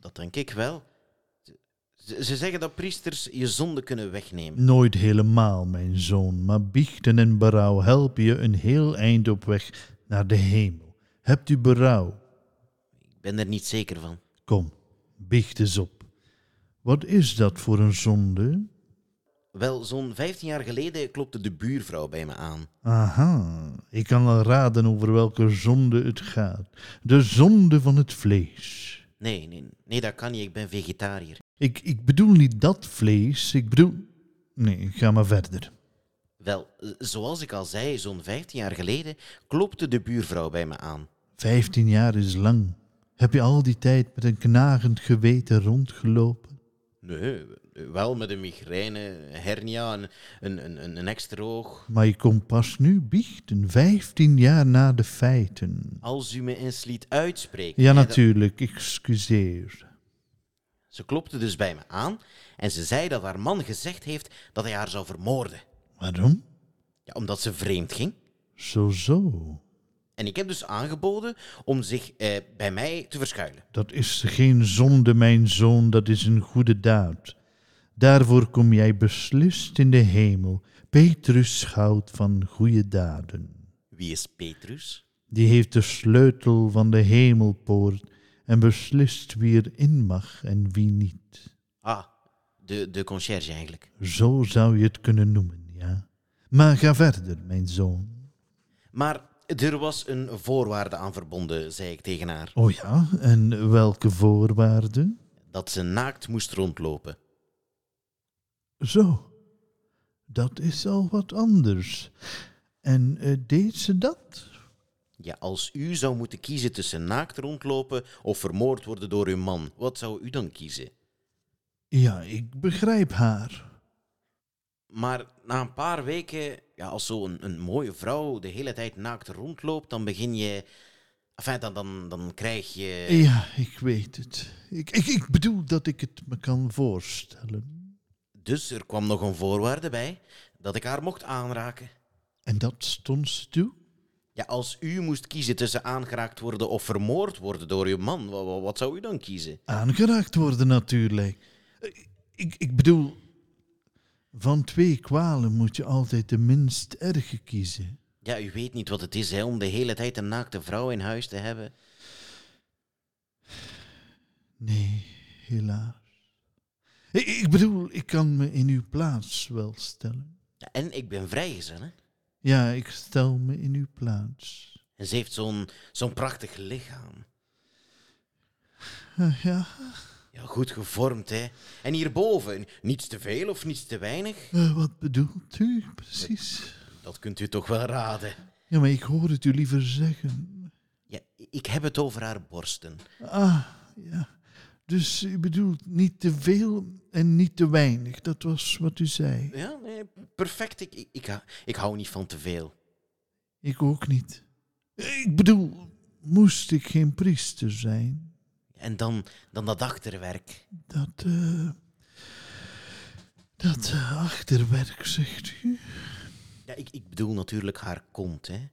Dat, denk ik wel. Ze, ze zeggen dat priesters je zonde kunnen wegnemen. Nooit helemaal, mijn zoon, maar biechten en berouw helpen je een heel eind op weg naar de hemel. Hebt u berouw? Ik ben er niet zeker van. Kom, biecht eens op. Wat is dat voor een zonde? Wel, zo'n 15 jaar geleden klopte de buurvrouw bij me aan. Aha, ik kan al raden over welke zonde het gaat. De zonde van het vlees. Nee, nee, nee, dat kan niet. Ik ben vegetariër. Ik, ik bedoel niet dat vlees, ik bedoel... Nee, ga maar verder. Wel, eh, zoals ik al zei, zo'n 15 jaar geleden klopte de buurvrouw bij me aan. Vijftien jaar is lang. Heb je al die tijd met een knagend geweten rondgelopen? Nee, wel met een migraine, hernia, een, een, een, een extra oog. Maar je komt pas nu biechten, vijftien jaar na de feiten. Als u me eens liet uitspreken. Ja, dat- natuurlijk, excuseer. Ze klopte dus bij me aan en ze zei dat haar man gezegd heeft dat hij haar zou vermoorden. Waarom? Ja, omdat ze vreemd ging. Zo, zo. En ik heb dus aangeboden om zich eh, bij mij te verschuilen. Dat is geen zonde, mijn zoon, dat is een goede daad. Daarvoor kom jij beslist in de hemel. Petrus schout van goede daden. Wie is Petrus? Die heeft de sleutel van de hemelpoort en beslist wie erin mag en wie niet. Ah, de, de conciërge eigenlijk. Zo zou je het kunnen noemen, ja. Maar ga verder, mijn zoon. Maar er was een voorwaarde aan verbonden, zei ik tegen haar. Oh ja, en welke voorwaarden? Dat ze naakt moest rondlopen. Zo, dat is al wat anders. En eh, deed ze dat? Ja, als u zou moeten kiezen tussen naakt rondlopen of vermoord worden door uw man, wat zou u dan kiezen? Ja, ik begrijp haar. Maar na een paar weken, ja, als zo'n een mooie vrouw de hele tijd naakt rondloopt, dan begin je. Enfin, dan, dan, dan krijg je. Ja, ik weet het. Ik, ik, ik bedoel dat ik het me kan voorstellen. Dus er kwam nog een voorwaarde bij dat ik haar mocht aanraken. En dat stond ze toe? Ja, als u moest kiezen tussen aangeraakt worden of vermoord worden door uw man, wa- wa- wat, zou u dan kiezen? Aangeraakt worden natuurlijk. Eh, Ik, ik bedoel, van twee kwalen moet je altijd de minst erge kiezen. Ja, u weet niet wat het is hè, om de hele tijd een naakte vrouw in huis te hebben. Nee, helaas. Ik, ik bedoel, ik kan me in uw plaats wel stellen. Ja, en ik ben vrijgezel, hè? Ja, ik stel me in uw plaats. En ze heeft zo'n zo'n prachtig lichaam. Eh, ja, Ja, goed gevormd, hè? En hierboven, niets te veel of niets te weinig? eh, wat bedoelt u precies? Dat kunt u toch wel raden. Ja, maar ik hoor het u liever zeggen. Ja, ik heb het over haar borsten. Ah, ja. Dus u bedoelt niet te veel en niet te weinig. Dat was wat u zei. Ja, nee, perfect. Ik, ik, ik, hou- ik hou niet van te veel. Ik ook niet. Ik bedoel, moest ik geen priester zijn? En dan, dan dat achterwerk. Dat, eh, dat eh, achterwerk, zegt u? Ja, ik, ik bedoel natuurlijk haar kont, hè.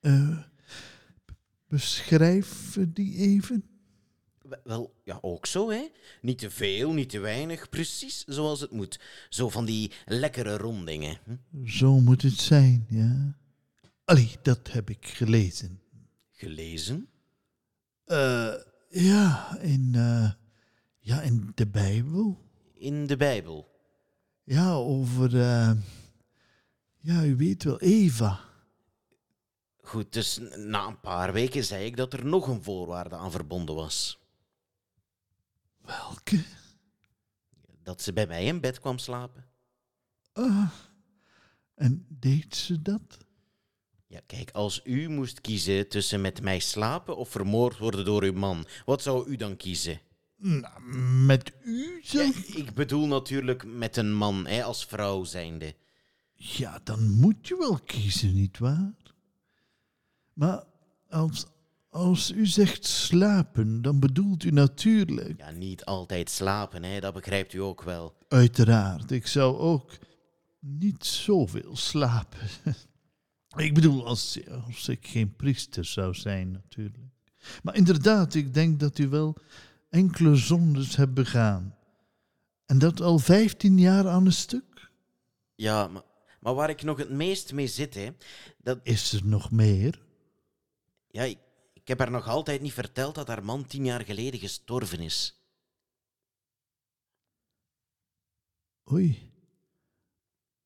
Eh, beschrijf die even. We- Wel, ja, ook zo, hè. Niet te veel, niet te weinig. Precies zoals het moet. Zo van die lekkere rondingen. Hm? Zo moet het zijn, ja. Allee, dat heb ik gelezen. Gelezen? Eh, ja, in, eh, ja, in de Bijbel. In de Bijbel. Ja, over, eh, ja, u weet wel, Eva. Goed, dus na een paar weken zei ik dat er nog een voorwaarde aan verbonden was. Welke? Dat ze bij mij in bed kwam slapen. Ah, en deed ze dat? Ja, kijk, als u moest kiezen tussen met mij slapen of vermoord worden door uw man, wat zou u dan kiezen? Nou, met u Ja, ik bedoel natuurlijk met een man, hè, als vrouw zijnde. Ja, dan moet je wel kiezen, nietwaar? Maar als, als u zegt slapen, dan bedoelt u natuurlijk... Ja, niet altijd slapen, hè, dat begrijpt u ook wel. Uiteraard, ik zou ook niet zoveel slapen. ik bedoel, als, als ik geen priester zou zijn, natuurlijk. Maar inderdaad, ik denk dat u wel enkele zondes hebt begaan. En dat al vijftien jaar aan een stuk? Ja, maar, maar waar ik nog het meest mee zit, hè, dat, Is er nog meer? ja, ik, ik heb haar nog altijd niet verteld dat haar man tien jaar geleden gestorven is. Oei.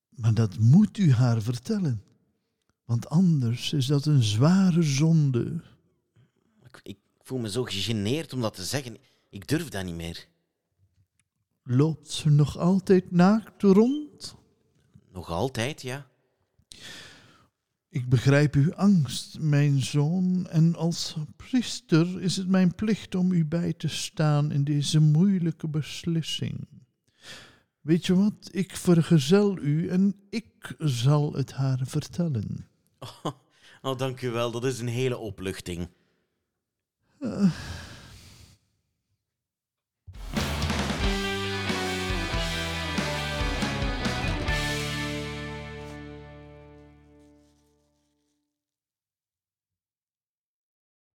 Maar dat moet u haar vertellen. Want anders is dat een zware zonde. Ik, ik voel me zo gegeneerd om dat te zeggen. Ik durf dat niet meer. Loopt ze nog altijd naakt rond? Nog altijd, ja. Ik begrijp uw angst, mijn zoon, en als priester is het mijn plicht om u bij te staan in deze moeilijke beslissing. Weet je wat, ik vergezel u en ik zal het haar vertellen. Oh, dank u wel, dat is een hele opluchting. Eh,